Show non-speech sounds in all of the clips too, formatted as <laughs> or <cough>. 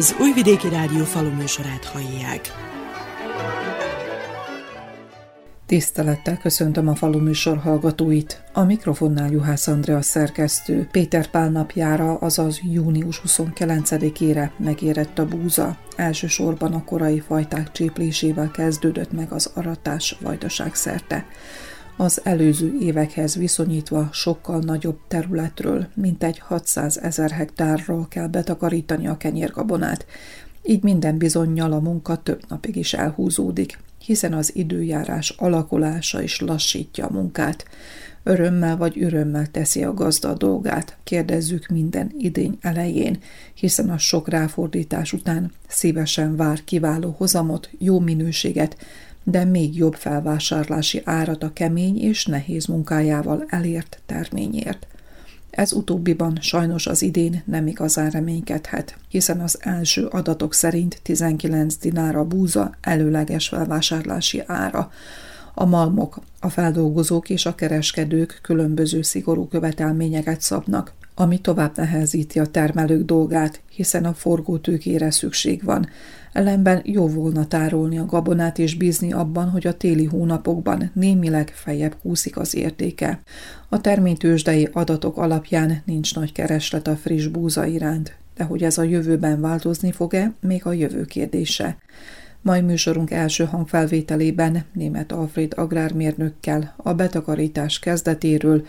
Az Újvidéki Rádió faluműsorát hallják. Tisztelettel köszöntöm a falu műsor hallgatóit. A mikrofonnál Juhász Andrea szerkesztő. Péter Pál napjára, azaz június 29-ére megérett a búza. Elsősorban a korai fajták cséplésével kezdődött meg az aratás vajdaság szerte az előző évekhez viszonyítva sokkal nagyobb területről, mintegy 600 ezer hektárról kell betakarítani a kenyérgabonát, így minden bizonyal a munka több napig is elhúzódik, hiszen az időjárás alakulása is lassítja a munkát. Örömmel vagy örömmel teszi a gazda a dolgát, kérdezzük minden idény elején, hiszen a sok ráfordítás után szívesen vár kiváló hozamot, jó minőséget, de még jobb felvásárlási árat a kemény és nehéz munkájával elért terményért. Ez utóbbiban sajnos az idén nem igazán reménykedhet, hiszen az első adatok szerint 19 dinár a búza előleges felvásárlási ára. A malmok, a feldolgozók és a kereskedők különböző szigorú követelményeket szabnak, ami tovább nehezíti a termelők dolgát, hiszen a forgótőkére szükség van, ellenben jó volna tárolni a gabonát és bízni abban, hogy a téli hónapokban némileg feljebb kúszik az értéke. A terménytősdei adatok alapján nincs nagy kereslet a friss búza iránt, de hogy ez a jövőben változni fog-e, még a jövő kérdése. Mai műsorunk első hangfelvételében német Alfred agrármérnökkel a betakarítás kezdetéről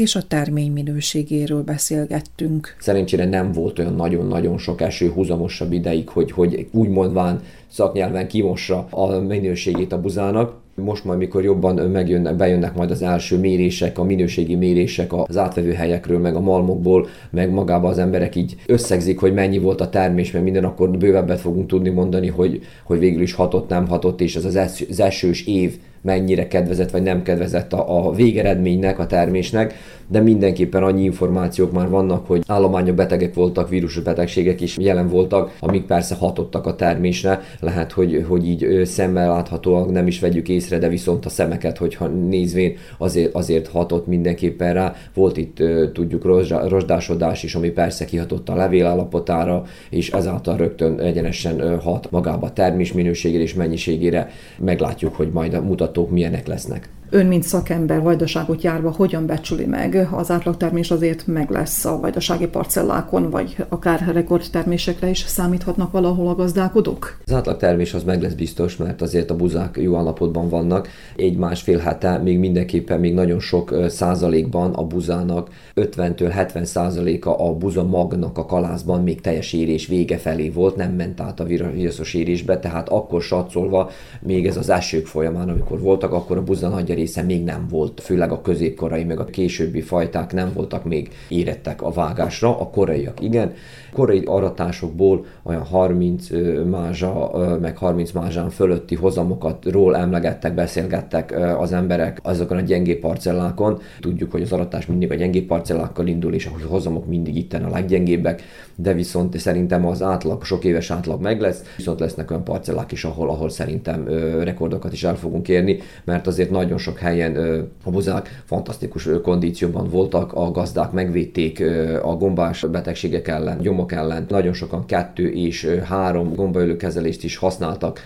és a termény minőségéről beszélgettünk. Szerencsére nem volt olyan nagyon-nagyon sok eső húzamosabb ideig, hogy, hogy úgy mondván szaknyelven kimossa a minőségét a buzának. Most majd, mikor jobban megjönnek, bejönnek majd az első mérések, a minőségi mérések az átvevő helyekről, meg a malmokból, meg magába az emberek így összegzik, hogy mennyi volt a termés, mert minden akkor bővebbet fogunk tudni mondani, hogy, hogy végül is hatott, nem hatott, és ez az esős év mennyire kedvezett vagy nem kedvezett a, a végeredménynek, a termésnek, de mindenképpen annyi információk már vannak, hogy állományok betegek voltak, vírusos betegségek is jelen voltak, amik persze hatottak a termésre. Lehet, hogy, hogy így szemmel láthatóan nem is vegyük észre, de viszont a szemeket, hogyha nézvén azért, azért hatott mindenképpen rá. Volt itt, tudjuk, rozsdásodás is, ami persze kihatott a levél állapotára, és ezáltal rögtön egyenesen hat magába a termés minőségére és mennyiségére. Meglátjuk, hogy majd a mutatók milyenek lesznek. Ön, mint szakember vajdaságot járva, hogyan becsüli meg? Az átlagtermés azért meg lesz a vajdasági parcellákon, vagy akár rekordtermésekre is számíthatnak valahol a gazdálkodók? Az átlagtermés az meg lesz biztos, mert azért a buzák jó állapotban vannak. Egy másfél hete még mindenképpen még nagyon sok százalékban a buzának 50-től 70 százaléka a buza magnak a kalászban még teljes érés vége felé volt, nem ment át a virusos érésbe, tehát akkor satszolva még ez az esők folyamán, amikor voltak, akkor a buza nagy része még nem volt, főleg a középkorai, meg a későbbi fajták nem voltak még érettek a vágásra, a koraiak igen. Korai aratásokból olyan 30 mázsa, meg 30 mázsán fölötti hozamokatról emlegettek, beszélgettek az emberek azokon a gyengébb parcellákon. Tudjuk, hogy az aratás mindig a gyengébb parcellákkal indul, és a hozamok mindig itten a leggyengébbek, de viszont szerintem az átlag, sok éves átlag meg lesz, viszont lesznek olyan parcellák is, ahol, ahol szerintem rekordokat is el fogunk érni, mert azért nagyon sok helyen a buzák fantasztikus kondícióban voltak, a gazdák megvédték a gombás betegségek ellen, gyomok ellen, nagyon sokan kettő és három gombaölő kezelést is használtak,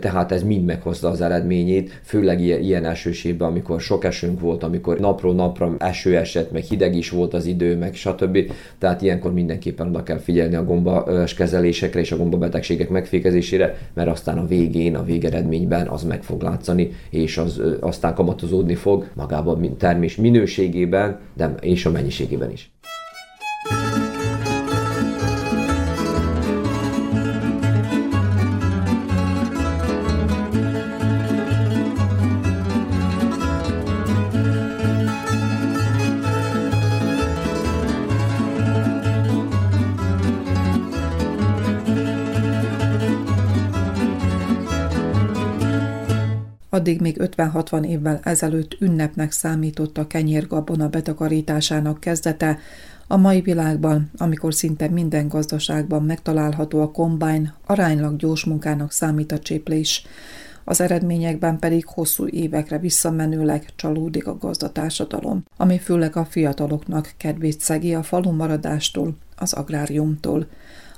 tehát ez mind meghozta az eredményét, főleg ilyen, ilyen esőségben, amikor sok esőnk volt, amikor napról napra eső esett, meg hideg is volt az idő, meg stb. Tehát ilyenkor mindenképpen oda kell figyelni a gomba kezelésekre és a gombabetegségek megfékezésére, mert aztán a végén, a végeredményben az meg fog látszani, és az aztán kamatozódni fog magában termés minőségében, de és a mennyiségében is. Addig még 50-60 évvel ezelőtt ünnepnek számított a kenyérgabona betakarításának kezdete, a mai világban, amikor szinte minden gazdaságban megtalálható a kombány, aránylag gyors munkának számít a cséplés. Az eredményekben pedig hosszú évekre visszamenőleg csalódik a gazdatársadalom, ami főleg a fiataloknak kedvét szegi a falu maradástól, az agráriumtól.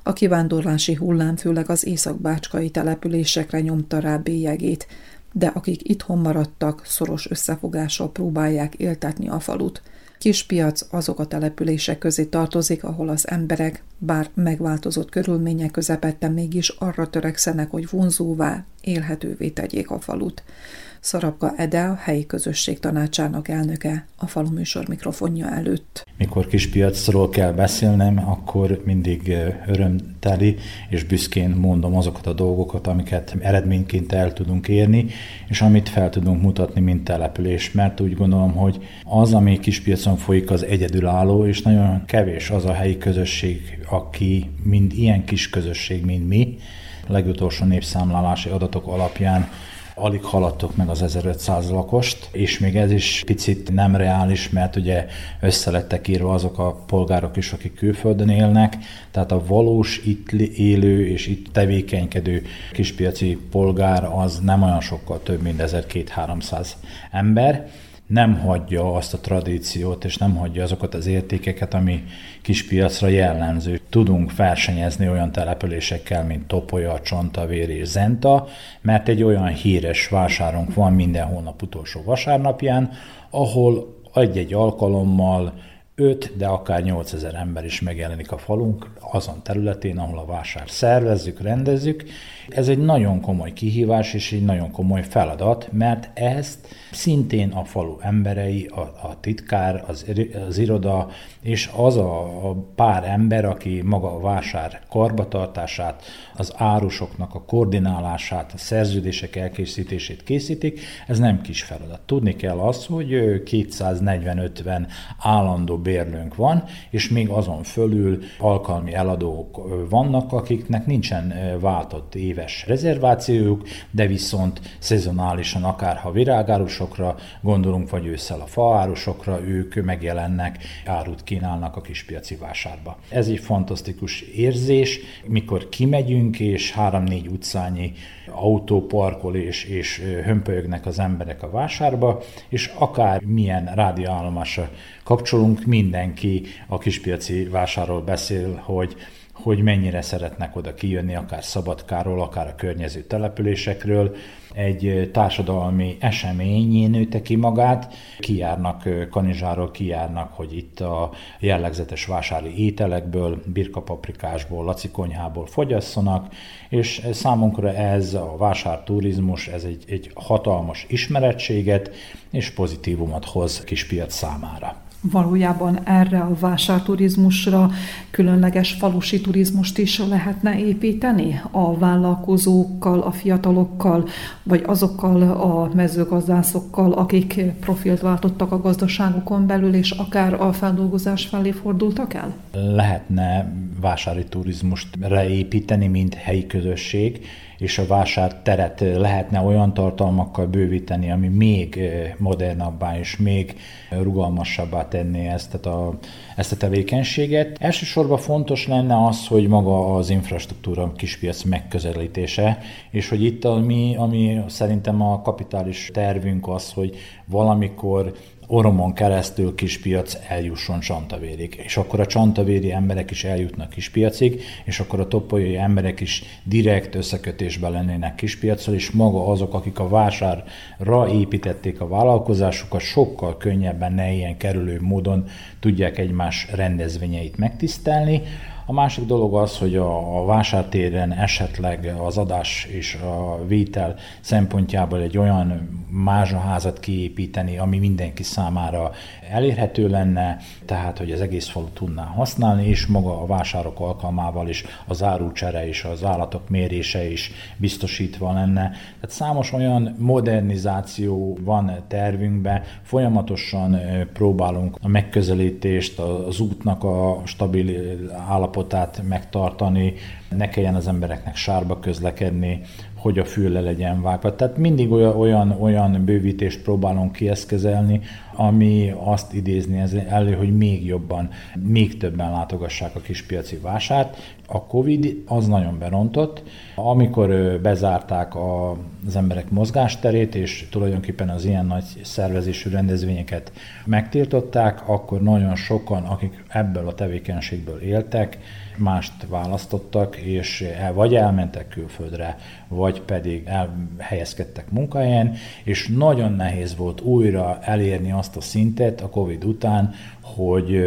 A kivándorlási hullám főleg az északbácskai településekre nyomta rá bélyegét, de akik itthon maradtak, szoros összefogással próbálják éltetni a falut – Kispiac azok a települések közé tartozik, ahol az emberek, bár megváltozott körülmények közepette mégis arra törekszenek, hogy vonzóvá, élhetővé tegyék a falut. Szarabka Ede, a helyi közösség tanácsának elnöke a falu műsor mikrofonja előtt. Mikor kispiacról kell beszélnem, akkor mindig örömteli és büszkén mondom azokat a dolgokat, amiket eredményként el tudunk érni, és amit fel tudunk mutatni, mint település, mert úgy gondolom, hogy az, ami kispiacon folyik, az egyedülálló, és nagyon kevés az a helyi közösség, aki mind ilyen kis közösség, mint mi, legutolsó népszámlálási adatok alapján alig haladtok meg az 1500 lakost, és még ez is picit nem reális, mert ugye összelettek írva azok a polgárok is, akik külföldön élnek, tehát a valós itt élő és itt tevékenykedő kispiaci polgár az nem olyan sokkal több, mint 1200-300 ember, nem hagyja azt a tradíciót, és nem hagyja azokat az értékeket, ami kispiacra jellemző. Tudunk versenyezni olyan településekkel, mint Topolya, Csontavér és Zenta, mert egy olyan híres vásárunk van minden hónap utolsó vasárnapján, ahol egy-egy alkalommal 5, de akár 8000 ember is megjelenik a falunk azon területén, ahol a vásár szervezzük, rendezzük. Ez egy nagyon komoly kihívás és egy nagyon komoly feladat, mert ezt szintén a falu emberei, a, a titkár, az, az iroda és az a, a pár ember, aki maga a vásár karbatartását, az árusoknak a koordinálását, a szerződések elkészítését készítik, ez nem kis feladat. Tudni kell azt, hogy 240-50 állandó bérlőnk van, és még azon fölül alkalmi eladók vannak, akiknek nincsen váltott éves rezervációjuk, de viszont szezonálisan akár ha virágárusokra gondolunk, vagy ősszel a faárusokra, ők megjelennek, árut kínálnak a kispiaci vásárba. Ez egy fantasztikus érzés, mikor kimegyünk, és három-négy utcányi autó parkol, és, és hömpölyögnek az emberek a vásárba, és akár milyen rádióállomásra kapcsolunk, mindenki a kispiaci vásárról beszél, hogy hogy mennyire szeretnek oda kijönni, akár Szabadkáról, akár a környező településekről. Egy társadalmi eseményé nőtte ki magát, kijárnak Kanizsáról, kijárnak, hogy itt a jellegzetes vásári ételekből, birkapaprikásból, lacikonyhából fogyasszanak, és számunkra ez a vásárturizmus, ez egy, egy hatalmas ismerettséget és pozitívumot hoz kispiac számára valójában erre a vásárturizmusra különleges falusi turizmust is lehetne építeni a vállalkozókkal, a fiatalokkal, vagy azokkal a mezőgazdászokkal, akik profilt váltottak a gazdaságukon belül, és akár a feldolgozás felé fordultak el? Lehetne vásári turizmust reépíteni, mint helyi közösség, és a vásár teret lehetne olyan tartalmakkal bővíteni, ami még modernabbá és még rugalmasabbá tenné ezt a, ezt a tevékenységet. Elsősorban fontos lenne az, hogy maga az infrastruktúra kispiac megközelítése, és hogy itt ami, ami szerintem a kapitális tervünk az, hogy valamikor Oromon keresztül kispiac eljusson Csantavérig. És akkor a csantavéri emberek is eljutnak kispiacig, és akkor a topolyai emberek is direkt összekötésben lennének kispiacsal, és maga azok, akik a vásárra építették a vállalkozásukat, sokkal könnyebben, ne ilyen kerülő módon tudják egymás rendezvényeit megtisztelni. A másik dolog az, hogy a, vásártéren esetleg az adás és a vétel szempontjából egy olyan mázsaházat kiépíteni, ami mindenki számára elérhető lenne, tehát hogy az egész falu tudná használni, és maga a vásárok alkalmával is az árucsere és az állatok mérése is biztosítva lenne. Tehát számos olyan modernizáció van tervünkben, folyamatosan próbálunk a megközelítést, az útnak a stabil állapotát megtartani, ne kelljen az embereknek sárba közlekedni, hogy a fülle legyen vágva. Tehát mindig olyan, olyan, bővítést próbálunk kieszkezelni, ami azt idézni elő, hogy még jobban, még többen látogassák a kispiaci vásárt. A Covid az nagyon berontott. Amikor bezárták az emberek mozgásterét, és tulajdonképpen az ilyen nagy szervezésű rendezvényeket megtiltották, akkor nagyon sokan, akik ebből a tevékenységből éltek, mást választottak, és el, vagy elmentek külföldre, vagy pedig elhelyezkedtek munkahelyen, és nagyon nehéz volt újra elérni azt a szintet a Covid után, hogy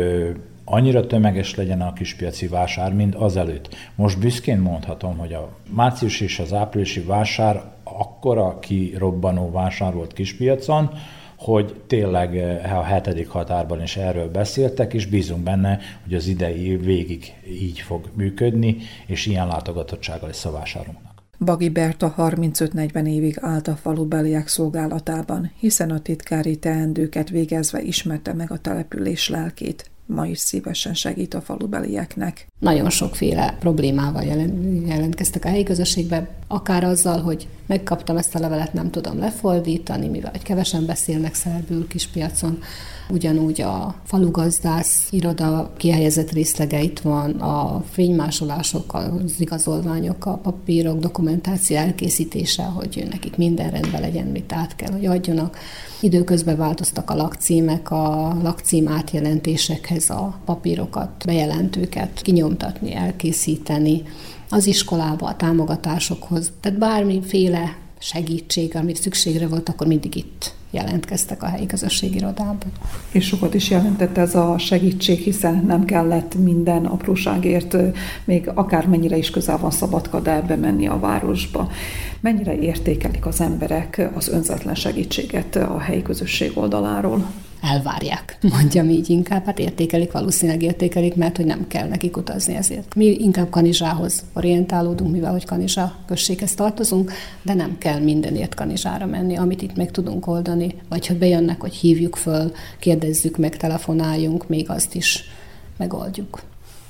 annyira tömeges legyen a kispiaci vásár, mint azelőtt. Most büszkén mondhatom, hogy a március és az áprilisi vásár akkora kirobbanó vásár volt kispiacon, hogy tényleg eh, a hetedik határban is erről beszéltek, és bízunk benne, hogy az idei év végig így fog működni, és ilyen látogatottsággal lesz a vásárunknak. Bagi Berta 35-40 évig állt a falubeliek szolgálatában, hiszen a titkári teendőket végezve ismerte meg a település lelkét ma is szívesen segít a falubelieknek. Nagyon sokféle problémával jelentkeztek a helyi közösségbe, akár azzal, hogy megkaptam ezt a levelet, nem tudom lefordítani, mivel hogy kevesen beszélnek szerbül kispiacon, Ugyanúgy a falugazdász iroda kihelyezett részlege itt van, a fénymásolások, az igazolványok, a papírok, dokumentáció elkészítése, hogy nekik minden rendben legyen, mit át kell, hogy adjanak. Időközben változtak a lakcímek, a lakcím átjelentésekhez a papírokat, bejelentőket kinyomtatni, elkészíteni, az iskolába, a támogatásokhoz, tehát bármiféle segítség, amit szükségre volt, akkor mindig itt jelentkeztek a helyi közösségirodában. És sokat is jelentett ez a segítség, hiszen nem kellett minden apróságért, még akármennyire is közel van Szabadka, de bemenni a városba. Mennyire értékelik az emberek az önzetlen segítséget a helyi közösség oldaláról? Elvárják, <laughs> mondjam így inkább, hát értékelik, valószínűleg értékelik, mert hogy nem kell nekik utazni ezért. Mi inkább Kanizsához orientálódunk, mivel hogy Kanizsá községhez tartozunk, de nem kell mindenért Kanizsára menni, amit itt meg tudunk oldani, vagy hogy bejönnek, hogy hívjuk föl, kérdezzük meg, telefonáljunk, még azt is megoldjuk.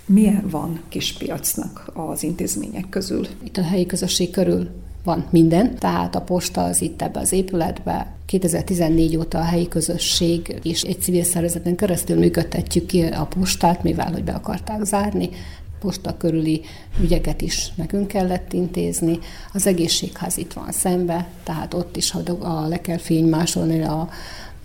Milyen van kispiacnak az intézmények közül? Itt a helyi közösség körül van minden, tehát a posta az itt ebbe az épületbe. 2014 óta a helyi közösség és egy civil szervezeten keresztül működtetjük ki a postát, mivel hogy be akarták zárni posta körüli ügyeket is nekünk kellett intézni. Az egészségház itt van szembe, tehát ott is, ha le kell fénymásolni a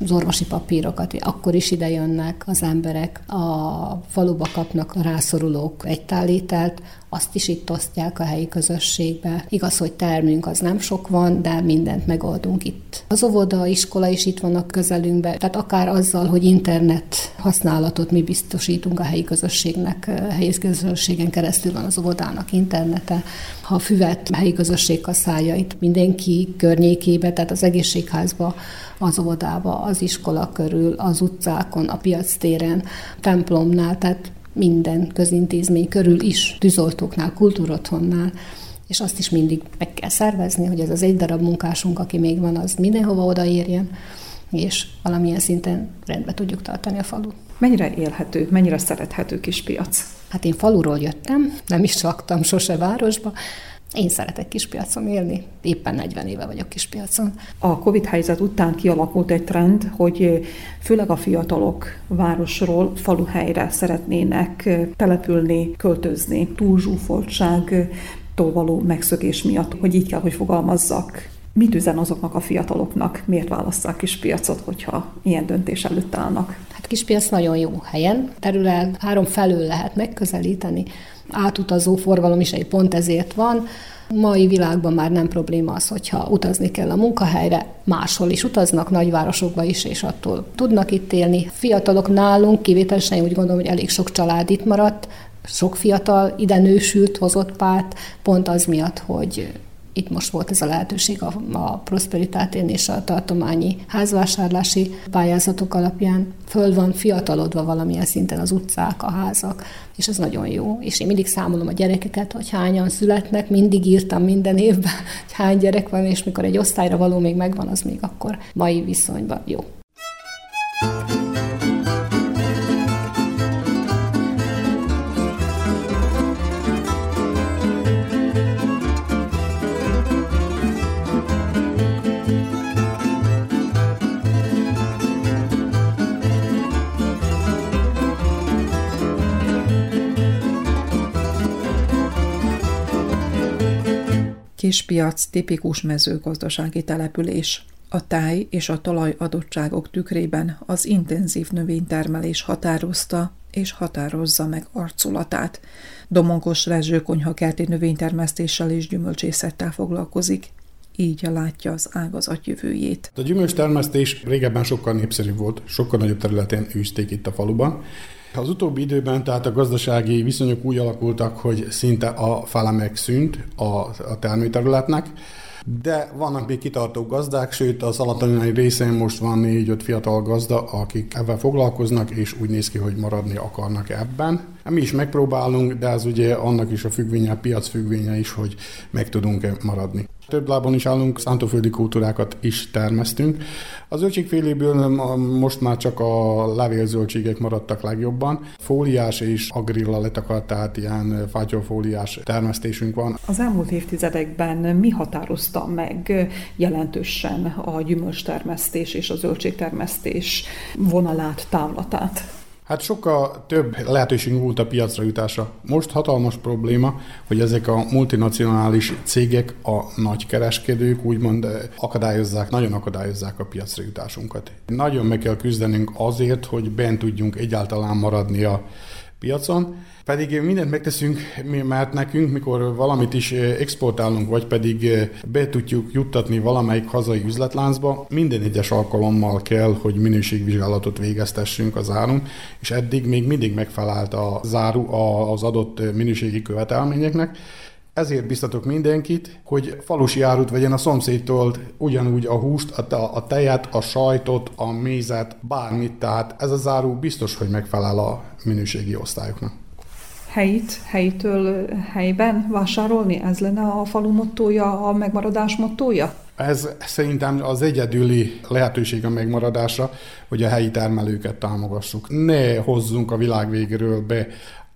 az orvosi papírokat, akkor is ide jönnek az emberek, a faluba kapnak a rászorulók egy tálételt, azt is itt osztják a helyi közösségbe. Igaz, hogy termünk az nem sok van, de mindent megoldunk itt. Az óvoda, iskola is itt vannak közelünkben, tehát akár azzal, hogy internet használatot mi biztosítunk a helyi közösségnek, a helyi közösségen keresztül van az óvodának internete. Ha füvet a helyi közösség kaszálja itt mindenki környékébe, tehát az egészségházba az óvodába, az iskola körül, az utcákon, a piac téren, templomnál, tehát minden közintézmény körül is, tűzoltóknál, kultúrotthonnál, és azt is mindig meg kell szervezni, hogy ez az egy darab munkásunk, aki még van, az mindenhova odaérjen, és valamilyen szinten rendbe tudjuk tartani a falut. Mennyire élhető, mennyire szerethető kis piac? Hát én faluról jöttem, nem is laktam sose városba, én szeretek kispiacon élni, éppen 40 éve vagyok kispiacon. A Covid helyzet után kialakult egy trend, hogy főleg a fiatalok városról faluhelyre szeretnének települni, költözni, túlzsúfoltságtól való megszökés miatt, hogy így kell, hogy fogalmazzak. Mit üzen azoknak a fiataloknak, miért válasszák kispiacot, hogyha ilyen döntés előtt állnak? Kispiac nagyon jó helyen, terület három felől lehet megközelíteni, átutazó forgalom is egy pont ezért van. Mai világban már nem probléma az, hogyha utazni kell a munkahelyre, máshol is utaznak, nagyvárosokba is, és attól tudnak itt élni. Fiatalok nálunk, kivételesen úgy gondolom, hogy elég sok család itt maradt, sok fiatal ide nősült, hozott párt, pont az miatt, hogy itt most volt ez a lehetőség a, a Prosperitátén és a tartományi házvásárlási pályázatok alapján. Föl van fiatalodva valamilyen szinten az utcák, a házak, és ez nagyon jó. És én mindig számolom a gyerekeket, hogy hányan születnek, mindig írtam minden évben, <laughs> hogy hány gyerek van, és mikor egy osztályra való még megvan, az még akkor mai viszonyban jó. Kispiac tipikus mezőgazdasági település. A táj és a talaj adottságok tükrében az intenzív növénytermelés határozta és határozza meg arculatát. Domonkos Rezső konyhakerti növénytermesztéssel és gyümölcsészettel foglalkozik, így látja az ágazat jövőjét. A gyümölcstermesztés régebben sokkal népszerűbb volt, sokkal nagyobb területen űzték itt a faluban. Az utóbbi időben tehát a gazdasági viszonyok úgy alakultak, hogy szinte a fele megszűnt a, a termőterületnek, de vannak még kitartó gazdák, sőt az alattanyai részén most van négy-öt fiatal gazda, akik ebben foglalkoznak, és úgy néz ki, hogy maradni akarnak ebben. Mi is megpróbálunk, de ez ugye annak is a függvénye, a piac függvénye is, hogy meg tudunk-e maradni. Több lábon is állunk, szántóföldi kultúrákat is termesztünk. A zöldségféléből most már csak a levélzöldségek maradtak legjobban. Fóliás és agrilla letakart, tehát ilyen fátyolfóliás termesztésünk van. Az elmúlt évtizedekben mi határozta meg jelentősen a gyümölcstermesztés és a zöldségtermesztés vonalát, távlatát? Hát sokkal több lehetőség volt a piacra jutása. Most hatalmas probléma, hogy ezek a multinacionális cégek, a nagy kereskedők úgymond eh, akadályozzák, nagyon akadályozzák a piacra jutásunkat. Nagyon meg kell küzdenünk azért, hogy bent tudjunk egyáltalán maradni a piacon, pedig mindent megteszünk, mert nekünk, mikor valamit is eh, exportálunk, vagy pedig eh, be tudjuk juttatni valamelyik hazai üzletláncba, minden egyes alkalommal kell, hogy minőségvizsgálatot végeztessünk az árunk, és eddig még mindig megfelelt a záru az adott eh, minőségi követelményeknek, ezért biztatok mindenkit, hogy falusi árut vegyen a szomszédtól, ugyanúgy a húst, a, a tejet, a sajtot, a mézet, bármit, tehát ez a záró biztos, hogy megfelel a minőségi osztályoknak helyit, helytől helyben vásárolni? Ez lenne a falu mottója, a megmaradás mottója? Ez szerintem az egyedüli lehetőség a megmaradásra, hogy a helyi termelőket támogassuk. Ne hozzunk a világ végéről be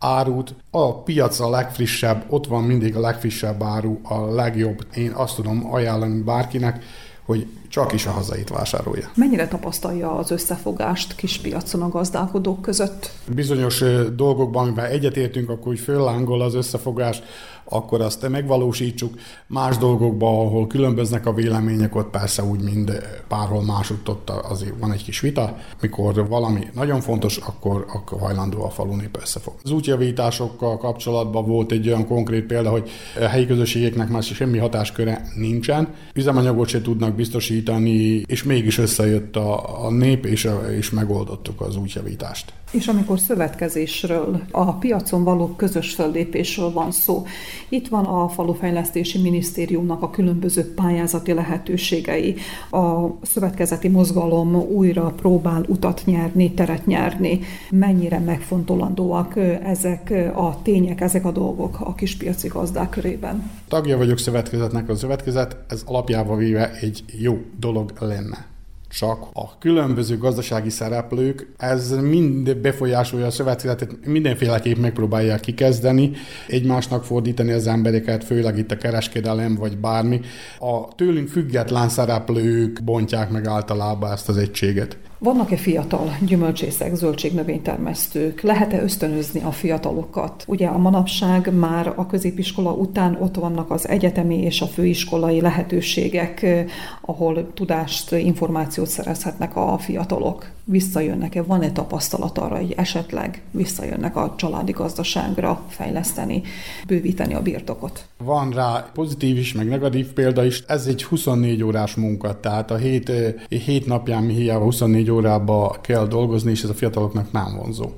árut. A piac a legfrissebb, ott van mindig a legfrissebb áru, a legjobb. Én azt tudom ajánlani bárkinek, hogy csak is a hazait vásárolja. Mennyire tapasztalja az összefogást kispiacon a gazdálkodók között? Bizonyos dolgokban, amiben egyetértünk, akkor úgy föllángol az összefogás, akkor azt megvalósítsuk. Más dolgokban, ahol különböznek a vélemények, ott persze úgy, mind párhol másutt ott azért van egy kis vita. Mikor valami nagyon fontos, akkor, akkor hajlandó a falu nép összefog. Az útjavításokkal kapcsolatban volt egy olyan konkrét példa, hogy a helyi közösségeknek már semmi hatásköre nincsen, üzemanyagot se tudnak biztosítani, és mégis összejött a, a nép, és, a, és megoldottuk az útjavítást. És amikor szövetkezésről, a piacon való közös föllépésről van szó, itt van a Falufejlesztési Minisztériumnak a különböző pályázati lehetőségei. A szövetkezeti mozgalom újra próbál utat nyerni, teret nyerni. Mennyire megfontolandóak ezek a tények, ezek a dolgok a kispiaci gazdák körében? Tagja vagyok szövetkezetnek, a szövetkezet ez alapjában véve egy jó dolog lenne csak a különböző gazdasági szereplők, ez mind befolyásolja a szövetkezetet, mindenféleképp megpróbálják kikezdeni, egymásnak fordítani az embereket, főleg itt a kereskedelem vagy bármi. A tőlünk független szereplők bontják meg általában ezt az egységet. Vannak-e fiatal gyümölcsészek, zöldségnövénytermesztők? Lehet-e ösztönözni a fiatalokat? Ugye a manapság már a középiskola után ott vannak az egyetemi és a főiskolai lehetőségek, eh, ahol tudást, információt szerezhetnek a fiatalok. Visszajönnek-e? Van-e tapasztalat arra, hogy esetleg visszajönnek a családi gazdaságra fejleszteni, bővíteni a birtokot? Van rá pozitív is, meg negatív példa is. Ez egy 24 órás munka, tehát a hét, hét napján mi hiába 24 négy órába kell dolgozni, és ez a fiataloknak nem vonzó.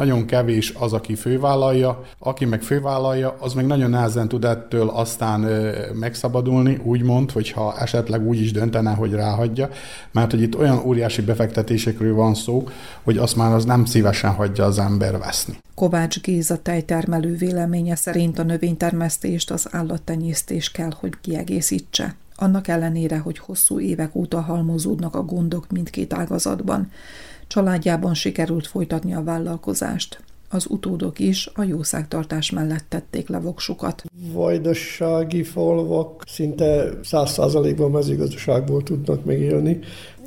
Nagyon kevés az, aki fővállalja, aki meg fővállalja, az meg nagyon nehezen tud ettől aztán megszabadulni, úgymond, hogyha esetleg úgy is döntene, hogy ráhagyja, mert hogy itt olyan óriási befektetésekről van szó, hogy azt már az nem szívesen hagyja az ember veszni. Kovács Géza tejtermelő véleménye szerint a növénytermesztést az állattenyésztés kell, hogy kiegészítse annak ellenére, hogy hosszú évek óta halmozódnak a gondok mindkét ágazatban. Családjában sikerült folytatni a vállalkozást. Az utódok is a jószágtartás mellett tették le voksukat. Vajdasági falvak szinte száz százalékban mezőgazdaságból tudnak megélni.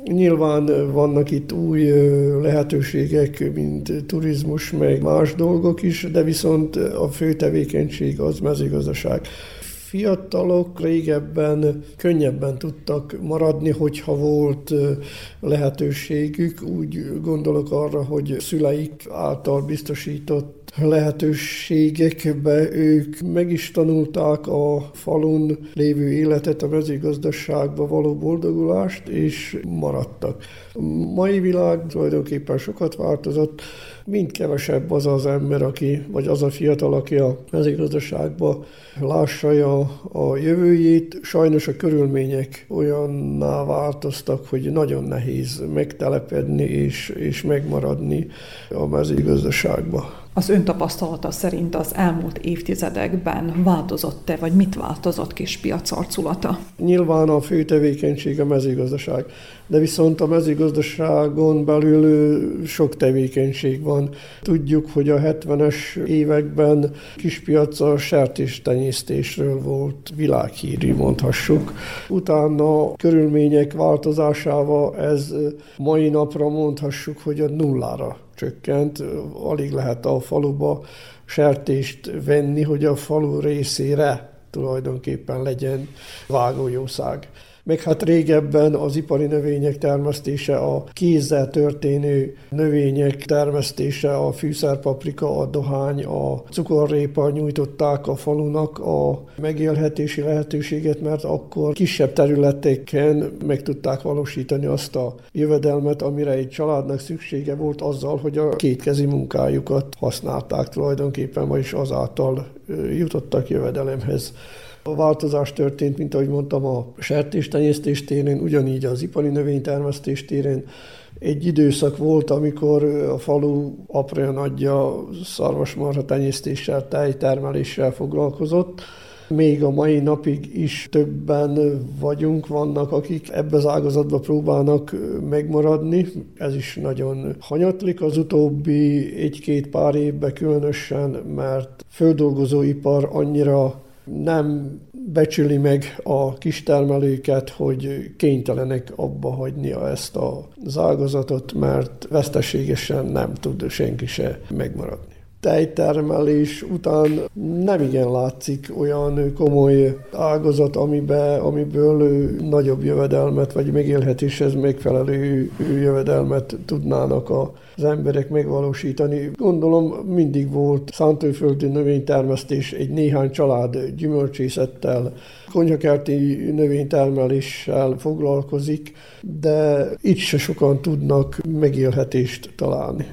Nyilván vannak itt új lehetőségek, mint turizmus, meg más dolgok is, de viszont a fő tevékenység az mezőgazdaság fiatalok régebben könnyebben tudtak maradni, hogyha volt lehetőségük. Úgy gondolok arra, hogy szüleik által biztosított lehetőségekbe ők meg is tanulták a falun lévő életet, a mezőgazdaságba való boldogulást, és maradtak. Mai világ tulajdonképpen sokat változott, mind kevesebb az az ember, aki, vagy az a fiatal, aki a mezőgazdaságba lássa a, a jövőjét. Sajnos a körülmények olyanná változtak, hogy nagyon nehéz megtelepedni és, és megmaradni a mezőgazdaságba. Az ön tapasztalata szerint az elmúlt évtizedekben változott-e, vagy mit változott kis piac arculata? Nyilván a fő tevékenység a mezőgazdaság, de viszont a mezőgazdaságon belül sok tevékenység van. Tudjuk, hogy a 70-es években kispiac a sertéstenyésztésről volt világhírű, mondhassuk. Utána körülmények változásával ez mai napra mondhassuk, hogy a nullára csökkent, alig lehet a faluba sertést venni, hogy a falu részére tulajdonképpen legyen vágójószág meg hát régebben az ipari növények termesztése, a kézzel történő növények termesztése, a fűszerpaprika, a dohány, a cukorrépa nyújtották a falunak a megélhetési lehetőséget, mert akkor kisebb területeken meg tudták valósítani azt a jövedelmet, amire egy családnak szüksége volt azzal, hogy a kétkezi munkájukat használták tulajdonképpen, vagyis azáltal jutottak jövedelemhez. A változás történt, mint ahogy mondtam, a sertéstenyésztés térén, ugyanígy az ipari növénytermesztés térén. Egy időszak volt, amikor a falu apró nagyja szarvasmarha tenyésztéssel, tejtermeléssel foglalkozott. Még a mai napig is többen vagyunk, vannak, akik ebbe az ágazatba próbálnak megmaradni. Ez is nagyon hanyatlik az utóbbi egy-két pár évben különösen, mert földolgozóipar annyira nem becsüli meg a kistermelőket, hogy kénytelenek abba hagynia ezt az ágazatot, mert veszteségesen nem tud senki se megmaradni tejtermelés után nem igen látszik olyan komoly ágazat, amibe, amiből nagyobb jövedelmet, vagy megélhetéshez megfelelő jövedelmet tudnának az emberek megvalósítani. Gondolom mindig volt szántóföldi növénytermesztés, egy néhány család gyümölcsészettel, konyhakerti növénytermeléssel foglalkozik, de itt se sokan tudnak megélhetést találni.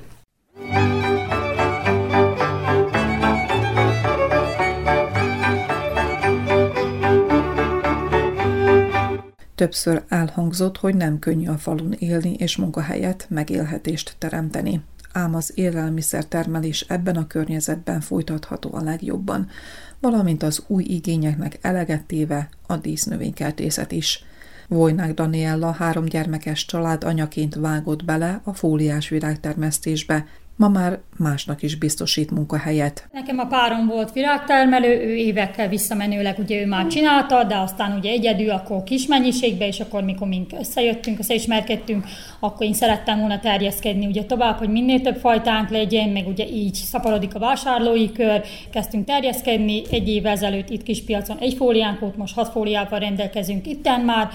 Többször elhangzott, hogy nem könnyű a falun élni és munkahelyet, megélhetést teremteni. Ám az élelmiszertermelés ebben a környezetben folytatható a legjobban, valamint az új igényeknek eleget téve a dísznövénykertészet is. Vojnák Daniella három gyermekes család anyaként vágott bele a fóliás virágtermesztésbe, ma már másnak is biztosít munkahelyet. Nekem a párom volt virágtermelő, ő évekkel visszamenőleg ugye ő már csinálta, de aztán ugye egyedül, akkor kis mennyiségbe, és akkor mikor mink összejöttünk, összeismerkedtünk, akkor én szerettem volna terjeszkedni ugye tovább, hogy minél több fajtánk legyen, meg ugye így szaporodik a vásárlói kör, kezdtünk terjeszkedni, egy év ezelőtt itt kis piacon egy fóliánk volt, most hat fóliával rendelkezünk itten már,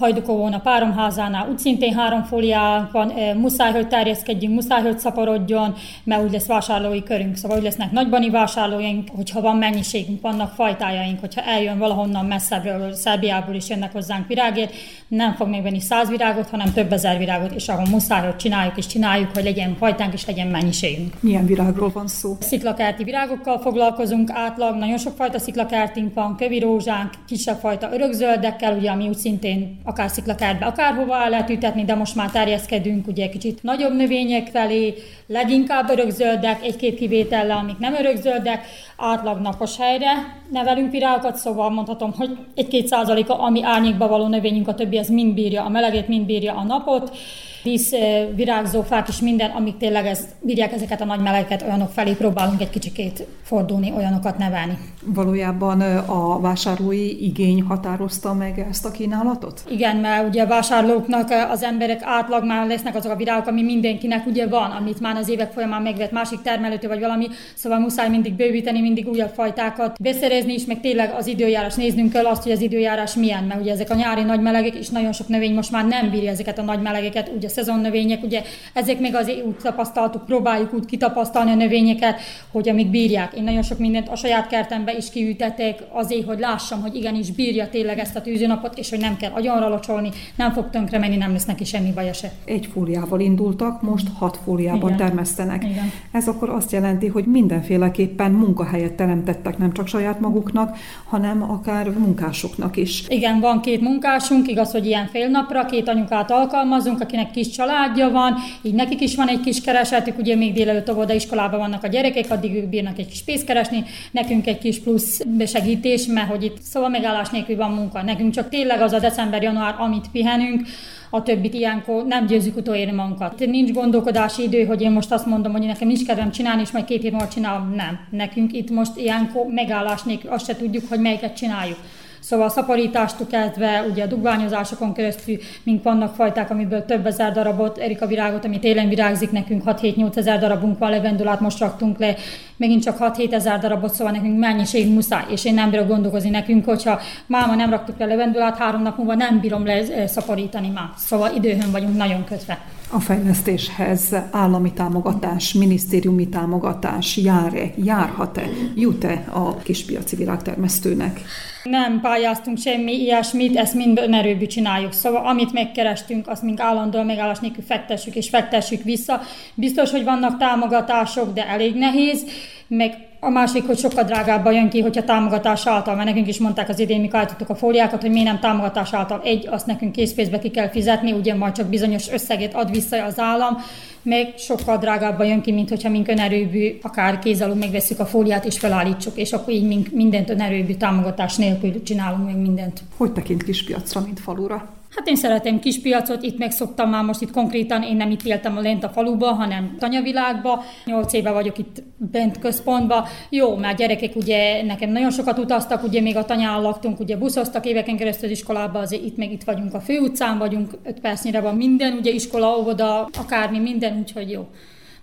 Hajdukovón a páromházánál. Úgy szintén három fóliánk van, muszáj, hogy terjeszkedjünk, muszáj, hogy szaporodjon, mert úgy lesz vásárlói körünk, szóval úgy lesznek nagybani vásárlóink, hogyha van mennyiségünk, vannak fajtájaink, hogyha eljön valahonnan messzebbről, Szerbiából is jönnek hozzánk virágért, nem fog még venni száz virágot, hanem több ezer virágot, és ahol muszáj, hogy csináljuk és csináljuk, hogy legyen fajtánk és legyen mennyiségünk. Milyen virágról van szó? Sziklakerti virágokkal foglalkozunk átlag, nagyon sok fajta sziklakertünk van, kövi rózsánk, kisebb fajta örökzöldekkel, ugye, ami úgy szintén akár sziklakertbe, akárhova el lehet ütetni, de most már terjeszkedünk ugye kicsit nagyobb növények felé, leginkább örökzöldek, egy-két kivétellel, amik nem örökzöldek, átlag napos helyre nevelünk virágokat, szóval mondhatom, hogy egy-két százaléka, ami árnyékba való növényünk, a többi ez mind bírja a meleget, mind bírja a napot dísz, virágzófák és minden, amik tényleg ez, bírják ezeket a nagy melegeket, olyanok felé próbálunk egy kicsikét fordulni, olyanokat nevelni. Valójában a vásárlói igény határozta meg ezt a kínálatot? Igen, mert ugye a vásárlóknak az emberek átlag már lesznek azok a virágok, ami mindenkinek ugye van, amit már az évek folyamán megvett másik termelőtől vagy valami, szóval muszáj mindig bővíteni, mindig újabb fajtákat beszerezni is, meg tényleg az időjárás néznünk kell azt, hogy az időjárás milyen, mert ugye ezek a nyári nagy melegek, és nagyon sok növény most már nem bírja ezeket a nagy melegeket, ugye szezonnövények, ugye ezek még azért úgy tapasztaltuk, próbáljuk úgy kitapasztalni a növényeket, hogy amíg bírják. Én nagyon sok mindent a saját kertembe is kiütetek azért, hogy lássam, hogy igenis bírja tényleg ezt a tűzőnapot, és hogy nem kell agyonra locsolni, nem fog tönkre menni, nem lesz neki semmi baja se. Egy fóliával indultak, most hat fóliában Igen. termesztenek. Igen. Ez akkor azt jelenti, hogy mindenféleképpen munkahelyet teremtettek nem csak saját maguknak, hanem akár munkásoknak is. Igen, van két munkásunk, igaz, hogy ilyen fél napra, két anyukát alkalmazunk, akinek kis családja van, így nekik is van egy kis keresetük, ugye még délelőtt iskolában vannak a gyerekek, addig ők bírnak egy kis pénzt keresni, nekünk egy kis plusz besegítés, mert hogy itt szóval megállás nélkül van munka. Nekünk csak tényleg az a december-január, amit pihenünk, a többit ilyenkor nem győzzük utolérni magunkat. Nincs gondolkodási idő, hogy én most azt mondom, hogy nekem nincs kedvem csinálni, és majd két hét múlva csinálom. Nem. Nekünk itt most ilyenkor megállás nélkül azt se tudjuk, hogy melyiket csináljuk. Szóval a szaporítástól kezdve, ugye a dugványozásokon keresztül, mink vannak fajták, amiből több ezer darabot, Erika virágot, ami télen virágzik nekünk, 6-7-8 ezer darabunk van, levendulát most raktunk le, megint csak 6-7 ezer darabot, szóval nekünk mennyiség muszáj, és én nem bírok gondolkozni nekünk, hogyha máma nem raktuk le levendulát, három nap múlva nem bírom le eh, szaporítani már. Szóval időhön vagyunk nagyon kötve. A fejlesztéshez állami támogatás, minisztériumi támogatás jár-e, járhat-e, jut-e a kispiaci virágtermesztőnek? Nem pályáztunk semmi ilyesmit, ezt mind önerőbű csináljuk. Szóval amit megkerestünk, azt mink állandóan megállás nélkül fektessük és fektessük vissza. Biztos, hogy vannak támogatások, de elég nehéz, meg a másik, hogy sokkal drágábban jön ki, hogyha támogatás által, mert nekünk is mondták az idén, mikor állítottuk a fóliákat, hogy mi nem támogatás által. Egy, azt nekünk készpénzbe ki kell fizetni, ugye majd csak bizonyos összeget ad vissza az állam, meg sokkal drágábban jön ki, mint hogyha mink önerőbű, akár kézalul megveszük a fóliát és felállítsuk, és akkor így mindent önerőbű támogatás nélkül csinálunk meg mindent. Hogy tekint kispiacra, mint falura? Hát én szeretem kispiacot, itt megszoktam már most itt konkrétan, én nem itt éltem lent a faluba, hanem tanyavilágba. Nyolc éve vagyok itt bent központba. Jó, mert gyerekek ugye nekem nagyon sokat utaztak, ugye még a tanyán laktunk, ugye buszoztak éveken keresztül iskolába, azért itt meg itt vagyunk a főutcán vagyunk, öt percnyire van minden, ugye iskola, óvoda, akármi, minden, úgyhogy jó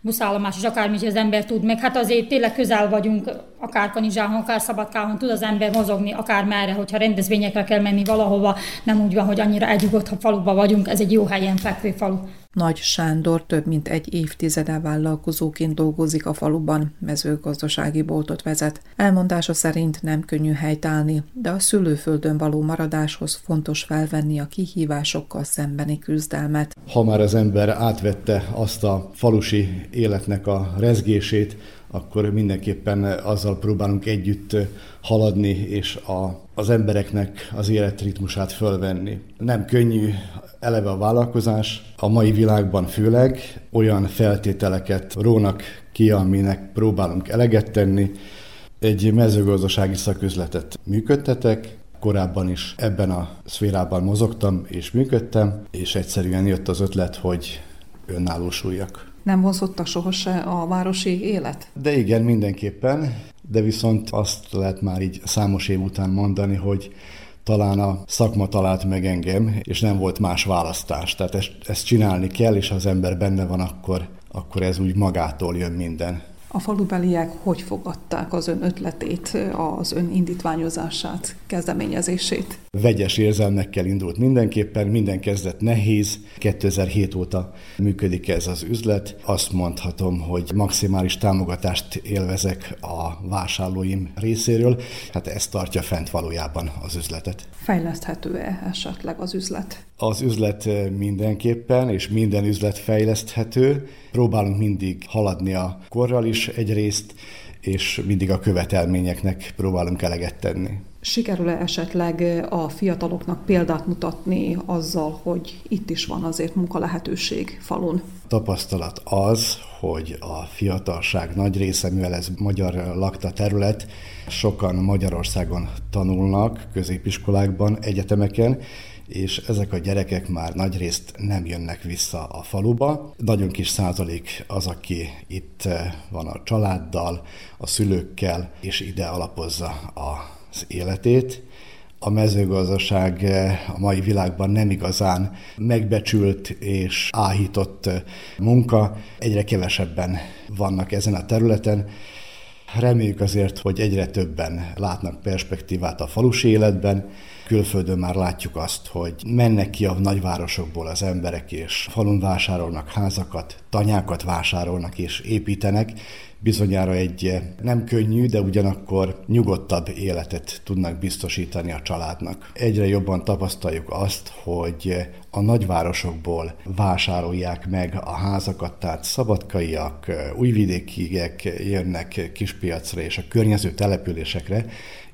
buszállomás, és akármi az ember tud, meg. Hát azért tényleg közel vagyunk, akár Kanizsáhon, akár Szabadkáhon tud az ember mozogni, akár merre, hogyha rendezvényekre kell menni valahova, nem úgy van, hogy annyira egyugott, ha faluba vagyunk, ez egy jó helyen fekvő falu. Nagy Sándor több mint egy évtizede vállalkozóként dolgozik a faluban, mezőgazdasági boltot vezet. Elmondása szerint nem könnyű helytállni, de a szülőföldön való maradáshoz fontos felvenni a kihívásokkal szembeni küzdelmet. Ha már az ember átvette azt a falusi életnek a rezgését, akkor mindenképpen azzal próbálunk együtt haladni, és a, az embereknek az életritmusát fölvenni. Nem könnyű eleve a vállalkozás, a mai világban főleg olyan feltételeket rónak ki, aminek próbálunk eleget tenni. Egy mezőgazdasági szaküzletet működtetek, korábban is ebben a szférában mozogtam és működtem, és egyszerűen jött az ötlet, hogy önállósuljak. Nem vonzotta sohasem a városi élet? De igen, mindenképpen, de viszont azt lehet már így számos év után mondani, hogy talán a szakma talált meg engem, és nem volt más választás. Tehát ezt, ezt csinálni kell, és ha az ember benne van, akkor, akkor ez úgy magától jön minden. A falubeliek hogy fogadták az ön ötletét, az ön indítványozását, kezdeményezését? Vegyes érzelmekkel indult mindenképpen, minden kezdet nehéz. 2007 óta működik ez az üzlet. Azt mondhatom, hogy maximális támogatást élvezek a vásárlóim részéről. Hát ez tartja fent valójában az üzletet. Fejleszthető-e esetleg az üzlet? Az üzlet mindenképpen, és minden üzlet fejleszthető. Próbálunk mindig haladni a korral is egyrészt, és mindig a követelményeknek próbálunk eleget tenni. Sikerül-e esetleg a fiataloknak példát mutatni azzal, hogy itt is van azért munkalehetőség falun? Tapasztalat az, hogy a fiatalság nagy része, mivel ez magyar lakta terület, sokan Magyarországon tanulnak középiskolákban, egyetemeken, és ezek a gyerekek már nagy részt nem jönnek vissza a faluba. Nagyon kis százalék az, aki itt eh, van a családdal, a szülőkkel, és ide alapozza az életét. A mezőgazdaság eh, a mai világban nem igazán megbecsült és áhított eh, munka. Egyre kevesebben vannak ezen a területen. Reméljük azért, hogy egyre többen látnak perspektívát a falusi életben, Külföldön már látjuk azt, hogy mennek ki a nagyvárosokból az emberek, és falun vásárolnak házakat, tanyákat vásárolnak és építenek, bizonyára egy nem könnyű, de ugyanakkor nyugodtabb életet tudnak biztosítani a családnak. Egyre jobban tapasztaljuk azt, hogy a nagyvárosokból vásárolják meg a házakat, tehát szabadkaiak, újvidékiek jönnek kispiacra és a környező településekre,